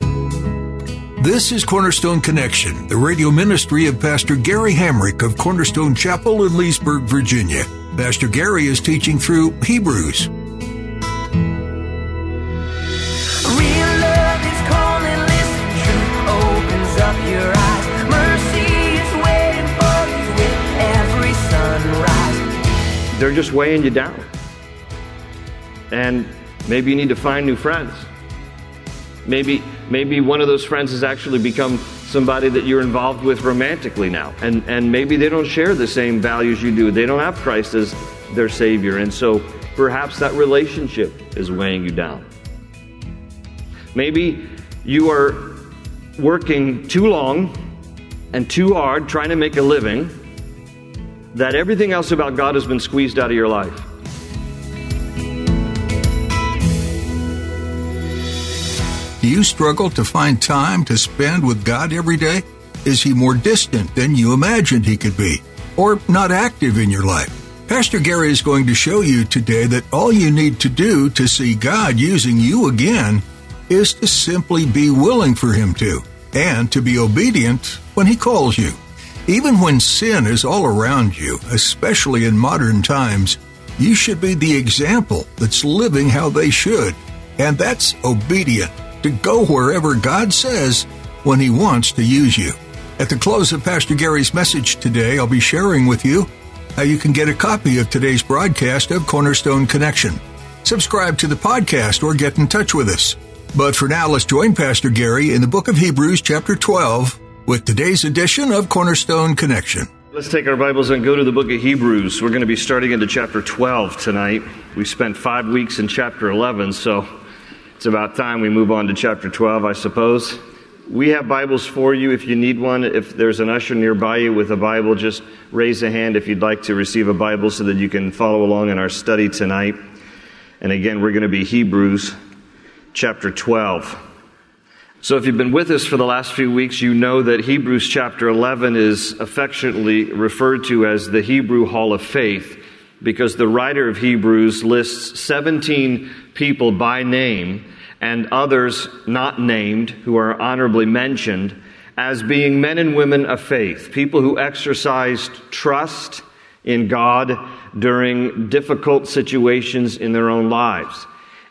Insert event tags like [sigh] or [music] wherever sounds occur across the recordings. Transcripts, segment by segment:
This is Cornerstone Connection, the radio ministry of Pastor Gary Hamrick of Cornerstone Chapel in Leesburg, Virginia. Pastor Gary is teaching through Hebrews. Real love is calling, listen, truth opens up your eyes. Mercy is waiting for you with every sunrise. they're just weighing you down. And maybe you need to find new friends. Maybe maybe one of those friends has actually become somebody that you're involved with romantically now. And and maybe they don't share the same values you do. They don't have Christ as their savior. And so perhaps that relationship is weighing you down. Maybe you are working too long and too hard trying to make a living that everything else about God has been squeezed out of your life. Do you struggle to find time to spend with God every day? Is he more distant than you imagined he could be? Or not active in your life? Pastor Gary is going to show you today that all you need to do to see God using you again is to simply be willing for him to, and to be obedient when he calls you. Even when sin is all around you, especially in modern times, you should be the example that's living how they should. And that's obedient to go wherever God says when He wants to use you. At the close of Pastor Gary's message today, I'll be sharing with you how you can get a copy of today's broadcast of Cornerstone Connection. Subscribe to the podcast or get in touch with us. But for now, let's join Pastor Gary in the book of Hebrews, chapter 12, with today's edition of Cornerstone Connection. Let's take our Bibles and go to the book of Hebrews. We're going to be starting into chapter 12 tonight. We spent five weeks in chapter 11, so it's about time we move on to chapter 12, I suppose. We have Bibles for you if you need one. If there's an usher nearby you with a Bible, just raise a hand if you'd like to receive a Bible so that you can follow along in our study tonight. And again, we're going to be Hebrews chapter 12. So, if you've been with us for the last few weeks, you know that Hebrews chapter 11 is affectionately referred to as the Hebrew Hall of Faith because the writer of Hebrews lists 17 people by name and others not named who are honorably mentioned as being men and women of faith, people who exercised trust in God during difficult situations in their own lives.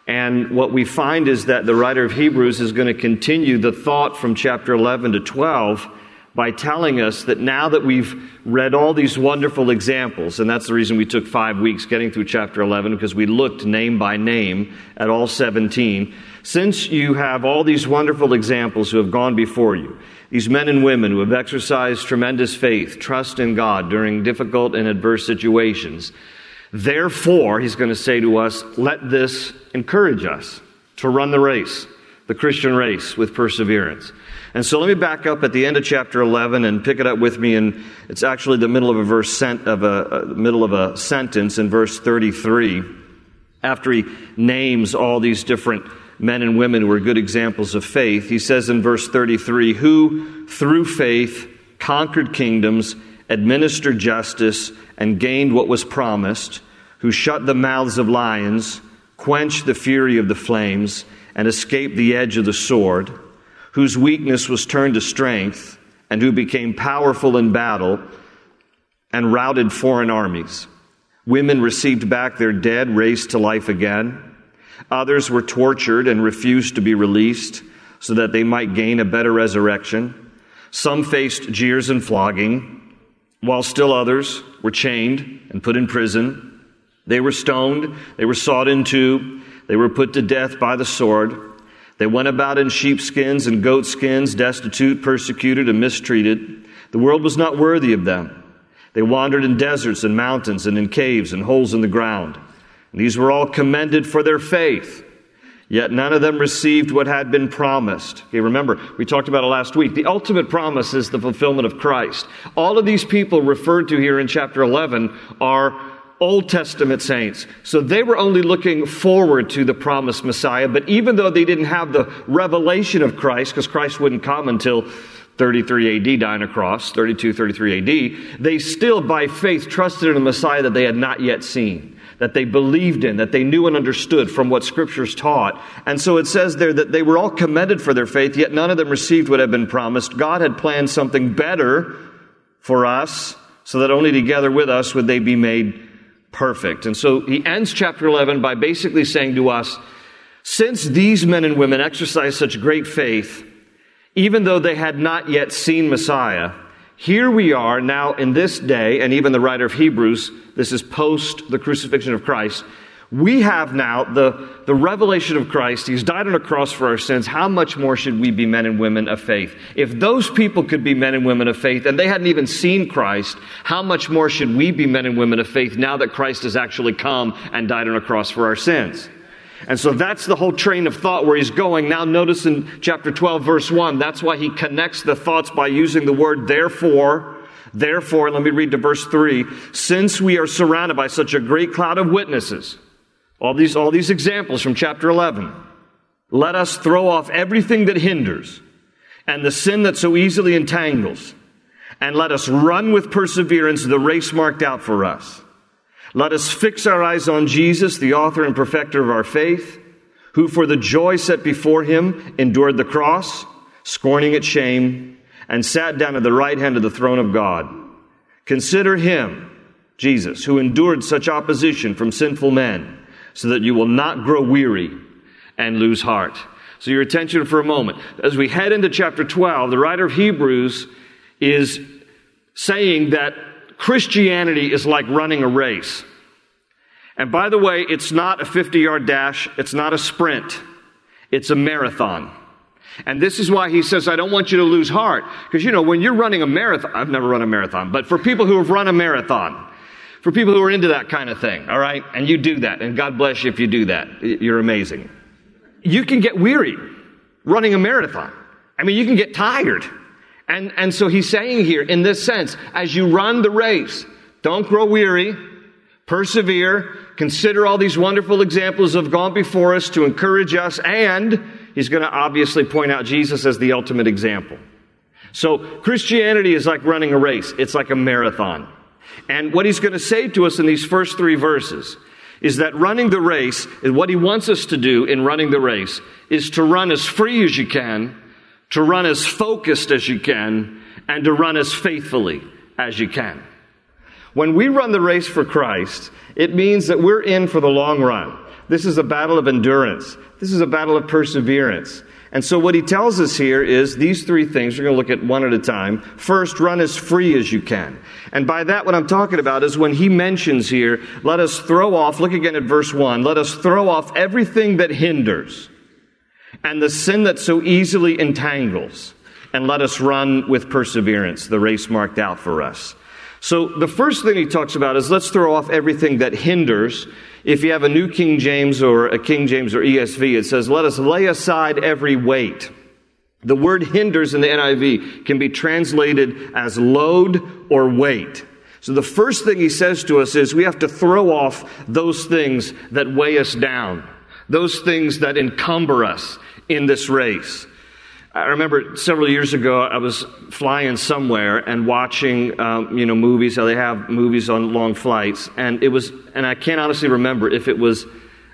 And what we find is that the writer of Hebrews is going to continue the thought from chapter 11 to 12 by telling us that now that we've read all these wonderful examples, and that's the reason we took five weeks getting through chapter 11, because we looked name by name at all 17. Since you have all these wonderful examples who have gone before you, these men and women who have exercised tremendous faith, trust in God during difficult and adverse situations, Therefore, he's going to say to us, let this encourage us to run the race, the Christian race, with perseverance. And so let me back up at the end of chapter 11 and pick it up with me. And it's actually the middle of a verse, sent, of a, a middle of a sentence in verse 33. After he names all these different men and women who are good examples of faith, he says in verse 33, who through faith conquered kingdoms, administered justice, and gained what was promised, who shut the mouths of lions, quenched the fury of the flames, and escaped the edge of the sword, whose weakness was turned to strength, and who became powerful in battle and routed foreign armies. Women received back their dead, raised to life again. Others were tortured and refused to be released so that they might gain a better resurrection. Some faced jeers and flogging, while still others were chained and put in prison. They were stoned, they were sawed in two, they were put to death by the sword. They went about in sheepskins and goatskins, destitute, persecuted, and mistreated. The world was not worthy of them. They wandered in deserts and mountains and in caves and holes in the ground. And these were all commended for their faith. Yet none of them received what had been promised. Okay, remember, we talked about it last week. The ultimate promise is the fulfillment of Christ. All of these people referred to here in chapter 11 are Old Testament saints. So they were only looking forward to the promised Messiah, but even though they didn't have the revelation of Christ, because Christ wouldn't come until 33 AD, dying a cross, 32, 33 AD, they still by faith trusted in a Messiah that they had not yet seen that they believed in, that they knew and understood from what scriptures taught. And so it says there that they were all commended for their faith, yet none of them received what had been promised. God had planned something better for us, so that only together with us would they be made perfect. And so he ends chapter 11 by basically saying to us, since these men and women exercised such great faith, even though they had not yet seen Messiah, here we are now in this day, and even the writer of Hebrews, this is post the crucifixion of Christ. We have now the, the revelation of Christ. He's died on a cross for our sins. How much more should we be men and women of faith? If those people could be men and women of faith and they hadn't even seen Christ, how much more should we be men and women of faith now that Christ has actually come and died on a cross for our sins? And so that's the whole train of thought where he's going. Now, notice in chapter 12, verse 1, that's why he connects the thoughts by using the word therefore. Therefore, let me read to verse 3 since we are surrounded by such a great cloud of witnesses, all these, all these examples from chapter 11. Let us throw off everything that hinders and the sin that so easily entangles, and let us run with perseverance the race marked out for us. Let us fix our eyes on Jesus, the author and perfecter of our faith, who for the joy set before him endured the cross, scorning its shame, and sat down at the right hand of the throne of God. Consider him, Jesus, who endured such opposition from sinful men so that you will not grow weary and lose heart. So, your attention for a moment. As we head into chapter 12, the writer of Hebrews is saying that Christianity is like running a race. And by the way, it's not a 50 yard dash, it's not a sprint, it's a marathon. And this is why he says, I don't want you to lose heart. Because, you know, when you're running a marathon, I've never run a marathon, but for people who have run a marathon, for people who are into that kind of thing, all right? And you do that, and God bless you if you do that. You're amazing. You can get weary running a marathon. I mean, you can get tired. And, and so he's saying here, in this sense, as you run the race, don't grow weary, persevere, consider all these wonderful examples have gone before us to encourage us, and he's going to obviously point out Jesus as the ultimate example. So Christianity is like running a race. It's like a marathon. And what he's going to say to us in these first three verses is that running the race, what he wants us to do in running the race, is to run as free as you can, to run as focused as you can, and to run as faithfully as you can. When we run the race for Christ, it means that we're in for the long run. This is a battle of endurance. This is a battle of perseverance. And so what he tells us here is these three things. We're going to look at one at a time. First, run as free as you can. And by that, what I'm talking about is when he mentions here, let us throw off, look again at verse one, let us throw off everything that hinders and the sin that so easily entangles, and let us run with perseverance the race marked out for us. So the first thing he talks about is let's throw off everything that hinders. If you have a New King James or a King James or ESV, it says, let us lay aside every weight. The word hinders in the NIV can be translated as load or weight. So the first thing he says to us is we have to throw off those things that weigh us down, those things that encumber us in this race. I remember several years ago, I was flying somewhere and watching, um, you know, movies. How they have movies on long flights, and it was, and I can't honestly remember if it was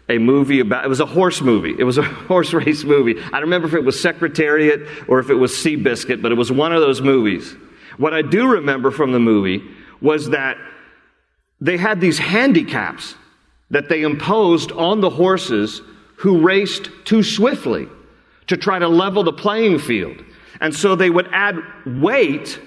a movie about. It was a horse movie. It was a [laughs] horse race movie. I don't remember if it was Secretariat or if it was Seabiscuit, but it was one of those movies. What I do remember from the movie was that they had these handicaps that they imposed on the horses who raced too swiftly to try to level the playing field. And so they would add weight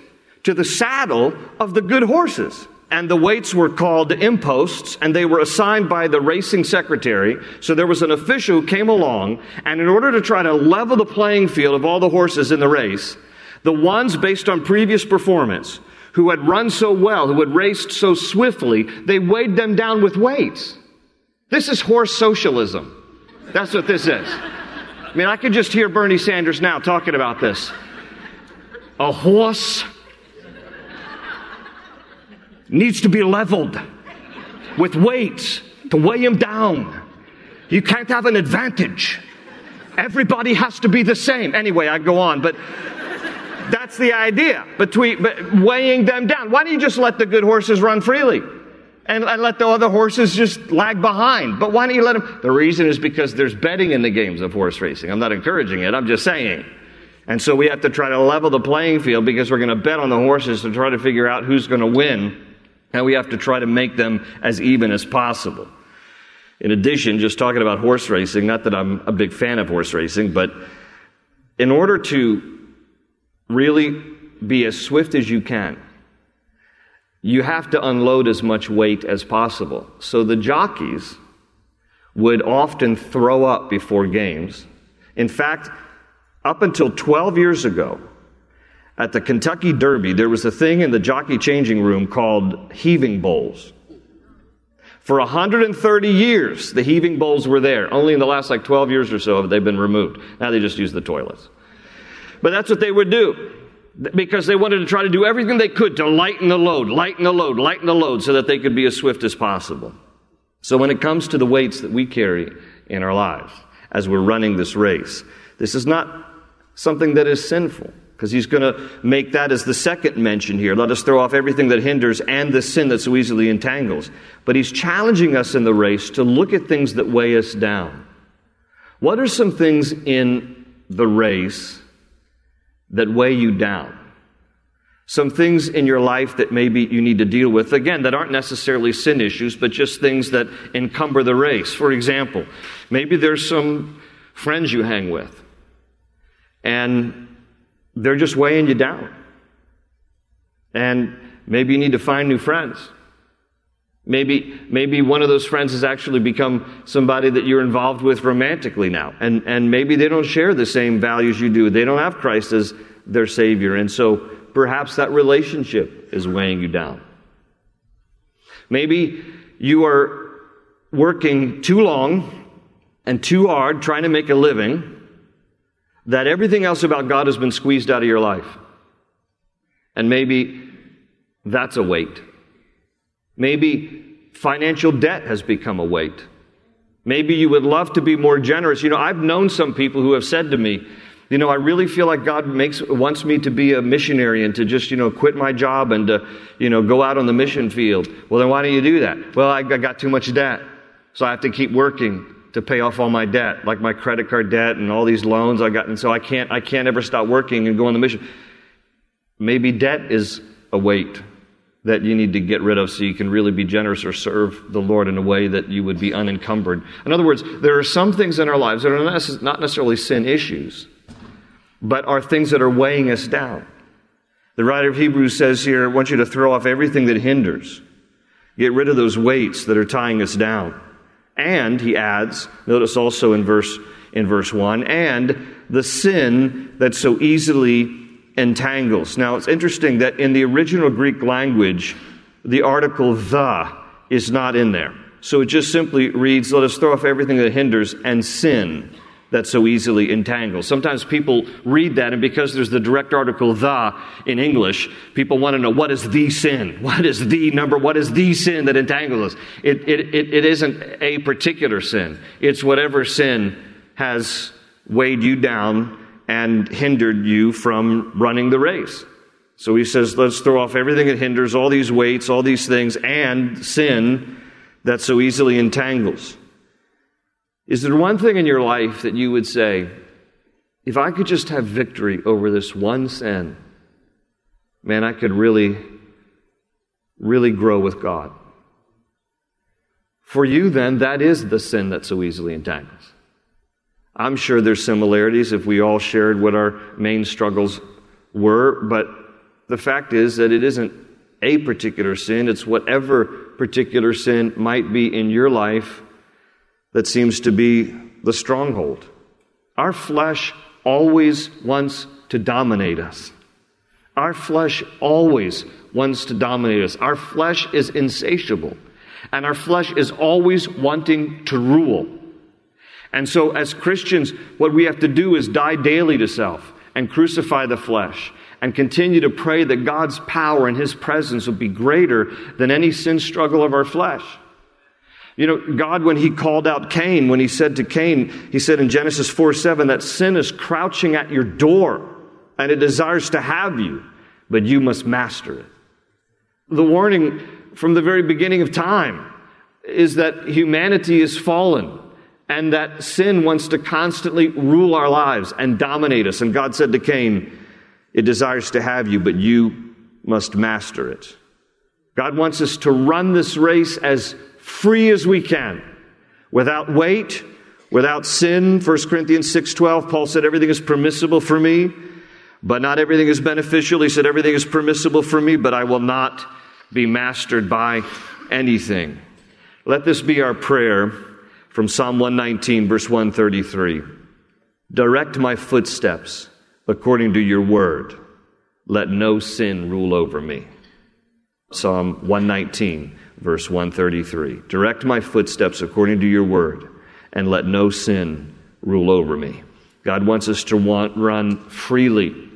to the saddle of the good horses. And the weights were called imposts, and they were assigned by the racing secretary. So there was an official who came along, and in order to try to level the playing field of all the horses in the race, the ones based on previous performance, who had run so well, who had raced so swiftly, they weighed them down with weights. This is horse socialism. That's what this is. I mean, I could just hear Bernie Sanders now talking about this. A horse needs to be leveled with weights to weigh him down. You can't have an advantage. Everybody has to be the same. Anyway, I go on, but that's the idea between but weighing them down. Why don't you just let the good horses run freely? And, let the other horses just lag behind. But why don't you let them? The reason is because there's betting in the games of horse racing. I'm not encouraging it, I'm just saying. And so we have to try to level the playing field because we're going to bet on the horses to try to figure out who's going to win. And we have to try to make them as even as possible. In addition, just talking about horse racing, not that I'm a big fan of horse racing, but in order to really be as swift as you can, you have to unload as much weight as possible. So the jockeys would often throw up before games. In fact, up until 12 years ago, at the Kentucky Derby, there was a thing in the jockey changing room called heaving bowls. For 130 years, the heaving bowls were there. Only in the last like 12 years or so have they been removed. Now they just use the toilets. But that's what they would do because they wanted to try to do everything they could to lighten the load, lighten the load, lighten the load so that they could be as swift as possible. So when it comes to the weights that we carry in our lives as we're running this race, this is not something that is sinful because he's going to make that as the second mention here. Let us throw off everything that hinders and the sin that so easily entangles. But he's challenging us in the race to look at things that weigh us down. What are some things in the race that weigh you down? Some things in your life that maybe you need to deal with, again, that aren't necessarily sin issues, but just things that encumber the race. For example, maybe there's some friends you hang with, and they're just weighing you down. And maybe you need to find new friends. Maybe, maybe one of those friends has actually become somebody that you're involved with romantically now. And, and maybe they don't share the same values you do. They don't have Christ as their Savior. And so perhaps that relationship is weighing you down. Maybe you are working too long and too hard trying to make a living that everything else about God has been squeezed out of your life. And maybe that's a weight. Maybe financial debt has become a weight. Maybe you would love to be more generous. You know, I've known some people who have said to me, you know, I really feel like God makes wants me to be a missionary and to just, you know, quit my job and to, you know, go out on the mission field. Well, then why don't you do that? Well, I got too much debt, so I have to keep working to pay off all my debt, like my credit card debt and all these loans I got, and so I can't, I can't ever stop working and go on the mission. Maybe debt is a weight that you need to get rid of so you can really be generous or serve the Lord in a way that you would be unencumbered. In other words, there are some things in our lives that are not necessarily sin issues, but are things that are weighing us down. The writer of Hebrews says here, I want you to throw off everything that hinders. Get rid of those weights that are tying us down. And, he adds, notice also in verse, in verse 1, and the sin that so easily entangles. Now, it's interesting that in the original Greek language, the article the is not in there. So it just simply reads, let us throw off everything that hinders and sin that so easily entangles. Sometimes people read that, and because there's the direct article the in English, people want to know what is the sin? What is the number? What is the sin that entangles us? It, it, it, it isn't a particular sin, it's whatever sin has weighed you down and hindered you from running the race. So he says, let's throw off everything that hinders, all these weights, all these things, and sin that so easily entangles. Is there one thing in your life that you would say, if I could just have victory over this one sin, man, I could really, really grow with God? For you, then, that is the sin that so easily entangles. I'm sure there's similarities if we all shared what our main struggles were, but the fact is that it isn't a particular sin, it's whatever particular sin might be in your life that seems to be the stronghold. Our flesh always wants to dominate us. Our flesh always wants to dominate us. Our flesh is insatiable, and our flesh is always wanting to rule. And so, as Christians, what we have to do is die daily to self and crucify the flesh and continue to pray that God's power and His presence will be greater than any sin struggle of our flesh. You know, God, when He called out Cain, when He said to Cain, He said in Genesis 4 7, that sin is crouching at your door and it desires to have you, but you must master it. The warning from the very beginning of time is that humanity is fallen and that sin wants to constantly rule our lives and dominate us. And God said to Cain, It desires to have you, but you must master it. God wants us to run this race as free as we can, without weight, without sin. 1 Corinthians 6:12 Paul said everything is permissible for me, but not everything is beneficial. He said everything is permissible for me, but I will not be mastered by anything. Let this be our prayer from Psalm 119, verse 133. Direct my footsteps according to your word. Let no sin rule over me. Psalm 119, verse 133. Direct my footsteps according to your word, and let no sin rule over me. God wants us to want, run freely,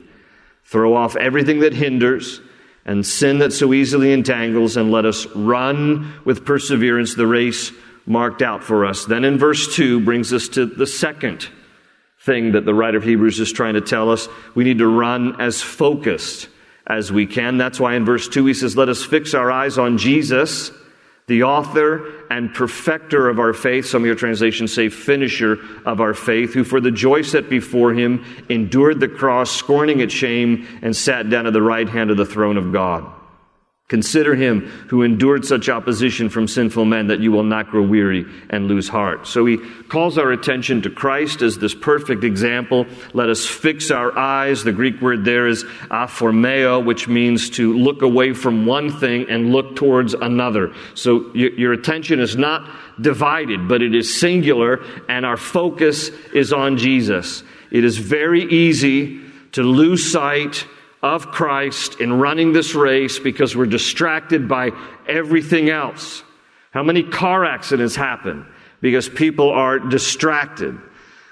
throw off everything that hinders and sin that so easily entangles, and let us run with perseverance the race marked out for us. Then in verse 2 brings us to the second thing that the writer of Hebrews is trying to tell us. We need to run as focused as we can. That's why in verse 2 he says, Let us fix our eyes on Jesus, the author and perfecter of our faith. Some of your translations say finisher of our faith, who for the joy set before him endured the cross, scorning its shame, and sat down at the right hand of the throne of God. Consider him who endured such opposition from sinful men that you will not grow weary and lose heart. So he calls our attention to Christ as this perfect example. Let us fix our eyes. The Greek word there is aphormeo, which means to look away from one thing and look towards another. So your attention is not divided, but it is singular, and our focus is on Jesus. It is very easy to lose sight of Christ in running this race because we're distracted by everything else. How many car accidents happen because people are distracted?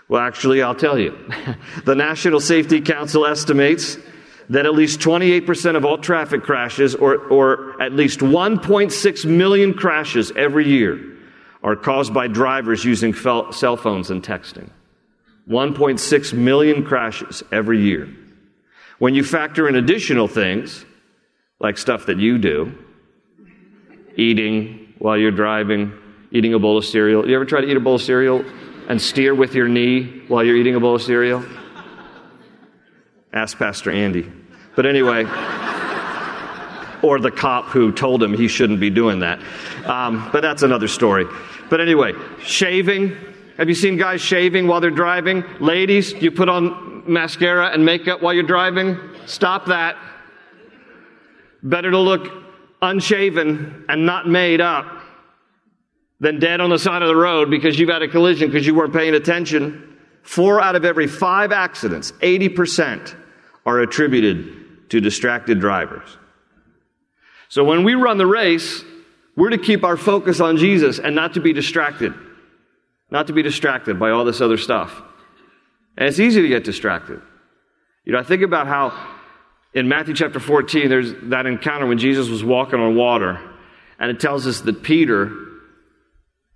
Well, actually, I'll tell you. [laughs] the National Safety Council estimates that at least 28% of all traffic crashes, or, or at least 1.6 million crashes every year, are caused by drivers using cell phones and texting. 1.6 million crashes every year. When you factor in additional things, like stuff that you do, eating while you're driving, eating a bowl of cereal. You ever try to eat a bowl of cereal and steer with your knee while you're eating a bowl of cereal? Ask Pastor Andy. But anyway, or the cop who told him he shouldn't be doing that. Um, but that's another story. But anyway, shaving. Have you seen guys shaving while they're driving? Ladies, you put on mascara and makeup while you're driving? Stop that. Better to look unshaven and not made up than dead on the side of the road because you've had a collision because you weren't paying attention. Four out of every five accidents, 80%, are attributed to distracted drivers. So when we run the race, we're to keep our focus on Jesus and not to be distracted. Not to be distracted by all this other stuff. And it's easy to get distracted. You know, I think about how in Matthew chapter 14, there's that encounter when Jesus was walking on water, and it tells us that Peter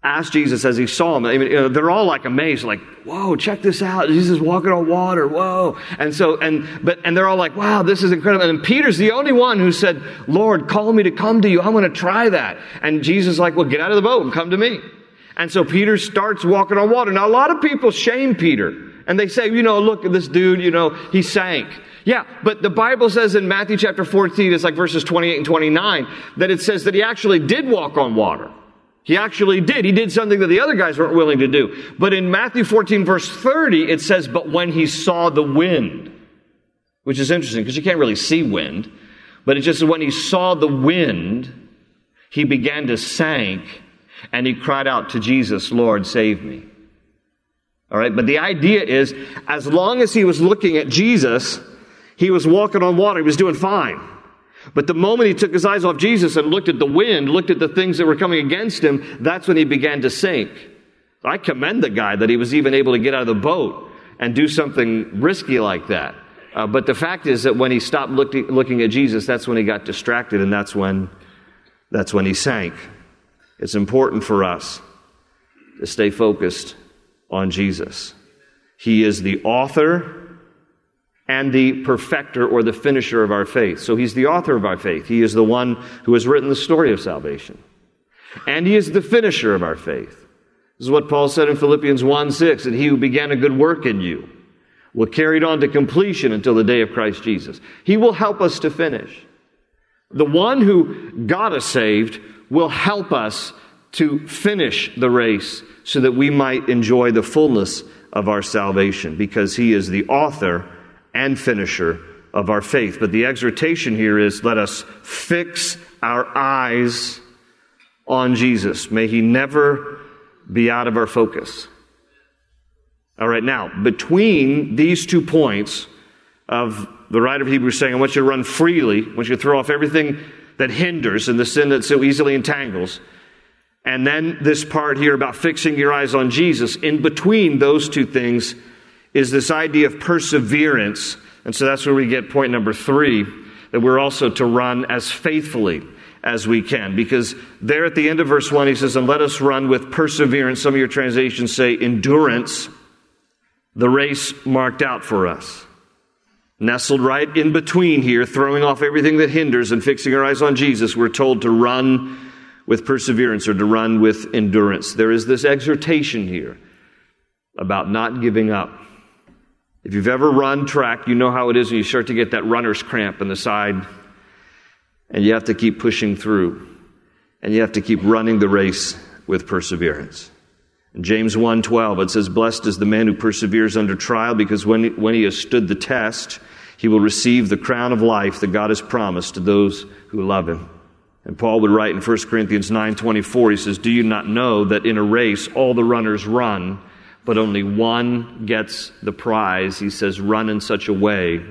asked Jesus as he saw him. I mean, you know, they're all like amazed, like, "Whoa, check this out! Jesus walking on water! Whoa!" And so, and but, and they're all like, "Wow, this is incredible!" And Peter's the only one who said, "Lord, call me to come to you. I'm going to try that." And Jesus like, "Well, get out of the boat and come to me." And so Peter starts walking on water. Now, a lot of people shame Peter. And they say, you know, look at this dude, you know, he sank. Yeah, but the Bible says in Matthew chapter 14, it's like verses 28 and 29, that it says that he actually did walk on water. He actually did. He did something that the other guys weren't willing to do. But in Matthew 14, verse 30, it says, but when he saw the wind, which is interesting because you can't really see wind, but it just when he saw the wind, he began to sink and he cried out to Jesus, Lord, save me. All right, but the idea is as long as he was looking at Jesus, he was walking on water, he was doing fine. But the moment he took his eyes off Jesus and looked at the wind, looked at the things that were coming against him, that's when he began to sink. I commend the guy that he was even able to get out of the boat and do something risky like that. Uh, but the fact is that when he stopped looking, looking at Jesus, that's when he got distracted and that's when, that's when he sank. It's important for us to stay focused on Jesus. He is the author and the perfecter or the finisher of our faith. So he's the author of our faith. He is the one who has written the story of salvation. And he is the finisher of our faith. This is what Paul said in Philippians 1 6, that he who began a good work in you will carry it on to completion until the day of Christ Jesus. He will help us to finish. The one who got us saved will help us to finish the race so that we might enjoy the fullness of our salvation because he is the author and finisher of our faith. But the exhortation here is let us fix our eyes on Jesus. May he never be out of our focus. All right, now, between these two points of the writer of Hebrews saying, I want you to run freely, I want you to throw off everything that hinders and the sin that so easily entangles. And then this part here about fixing your eyes on Jesus. In between those two things is this idea of perseverance. And so that's where we get point number three that we're also to run as faithfully as we can. Because there at the end of verse 1, he says, And let us run with perseverance. Some of your translations say endurance, the race marked out for us. Nestled right in between here, throwing off everything that hinders and fixing our eyes on Jesus, we're told to run with perseverance or to run with endurance. There is this exhortation here about not giving up. If you've ever run track, you know how it is when you start to get that runner's cramp in the side and you have to keep pushing through. And you have to keep running the race with perseverance. In James 1:12 it says blessed is the man who perseveres under trial because when when he has stood the test he will receive the crown of life that God has promised to those who love him. And Paul would write in 1 Corinthians 9:24 he says do you not know that in a race all the runners run but only one gets the prize he says run in such a way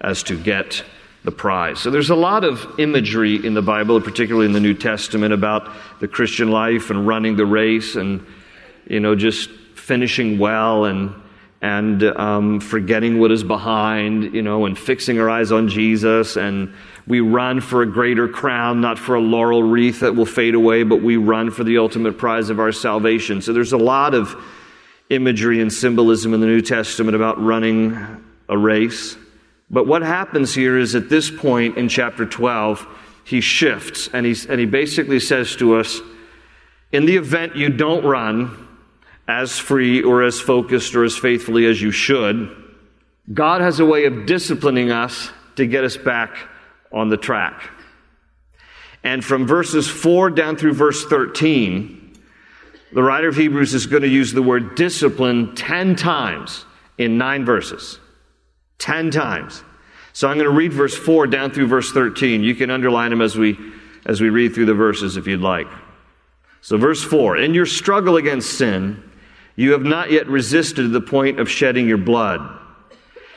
as to get the prize. So there's a lot of imagery in the Bible, particularly in the New Testament, about the Christian life and running the race and, you know, just finishing well and and um, forgetting what is behind, you know, and fixing our eyes on Jesus. And we run for a greater crown, not for a laurel wreath that will fade away, but we run for the ultimate prize of our salvation. So there's a lot of imagery and symbolism in the New Testament about running a race. But what happens here is at this point in chapter 12, he shifts and, he's, and he basically says to us in the event you don't run as free or as focused or as faithfully as you should, God has a way of disciplining us to get us back on the track. And from verses 4 down through verse 13, the writer of Hebrews is going to use the word discipline 10 times in nine verses. 10 times. So I'm going to read verse 4 down through verse 13. You can underline them as we, as we read through the verses if you'd like. So, verse 4 In your struggle against sin, you have not yet resisted the point of shedding your blood.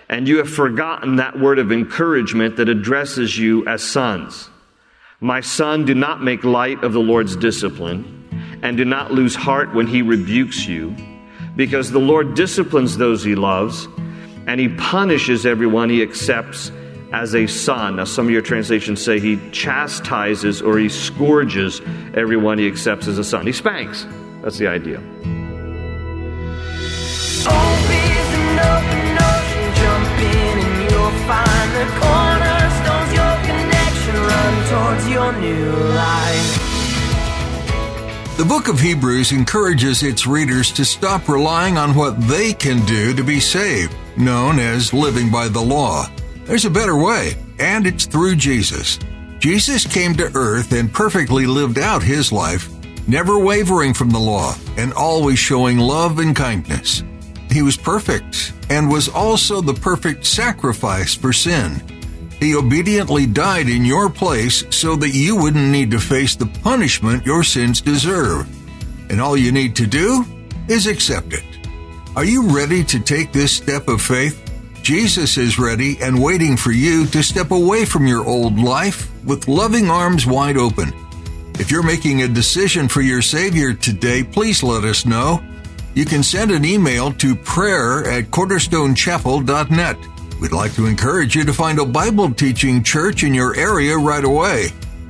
And you have forgotten that word of encouragement that addresses you as sons. My son, do not make light of the Lord's discipline, and do not lose heart when he rebukes you, because the Lord disciplines those he loves and he punishes everyone he accepts as a son. Now, some of your translations say he chastises or he scourges everyone he accepts as a son. He spanks. That's the idea. Find the cornerstones, your connection, run towards your new life. The book of Hebrews encourages its readers to stop relying on what they can do to be saved, known as living by the law. There's a better way, and it's through Jesus. Jesus came to earth and perfectly lived out his life, never wavering from the law and always showing love and kindness. He was perfect and was also the perfect sacrifice for sin. He obediently died in your place so that you wouldn't need to face the punishment your sins deserve. And all you need to do is accept it. Are you ready to take this step of faith? Jesus is ready and waiting for you to step away from your old life with loving arms wide open. If you're making a decision for your Savior today, please let us know. You can send an email to prayer at cornerstonechapel.net. We'd like to encourage you to find a Bible teaching church in your area right away.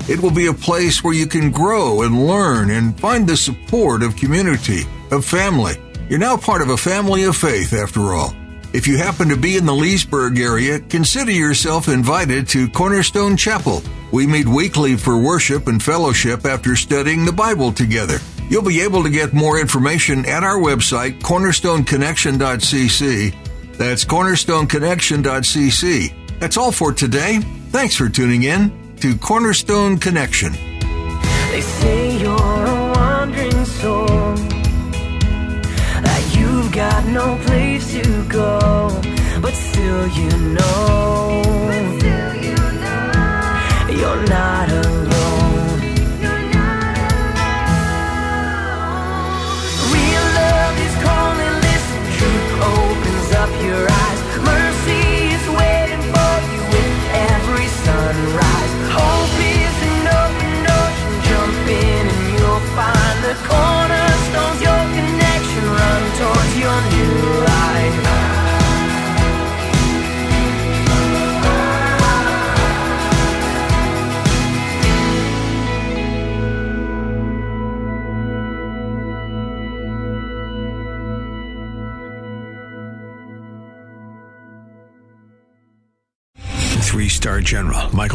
It will be a place where you can grow and learn and find the support of community, of family. You're now part of a family of faith, after all. If you happen to be in the Leesburg area, consider yourself invited to Cornerstone Chapel. We meet weekly for worship and fellowship after studying the Bible together. You'll be able to get more information at our website, cornerstoneconnection.cc. That's cornerstoneconnection.cc. That's all for today. Thanks for tuning in to Cornerstone Connection. They say you're a wandering soul, that you've got no place to go, but still you know, you're not alone.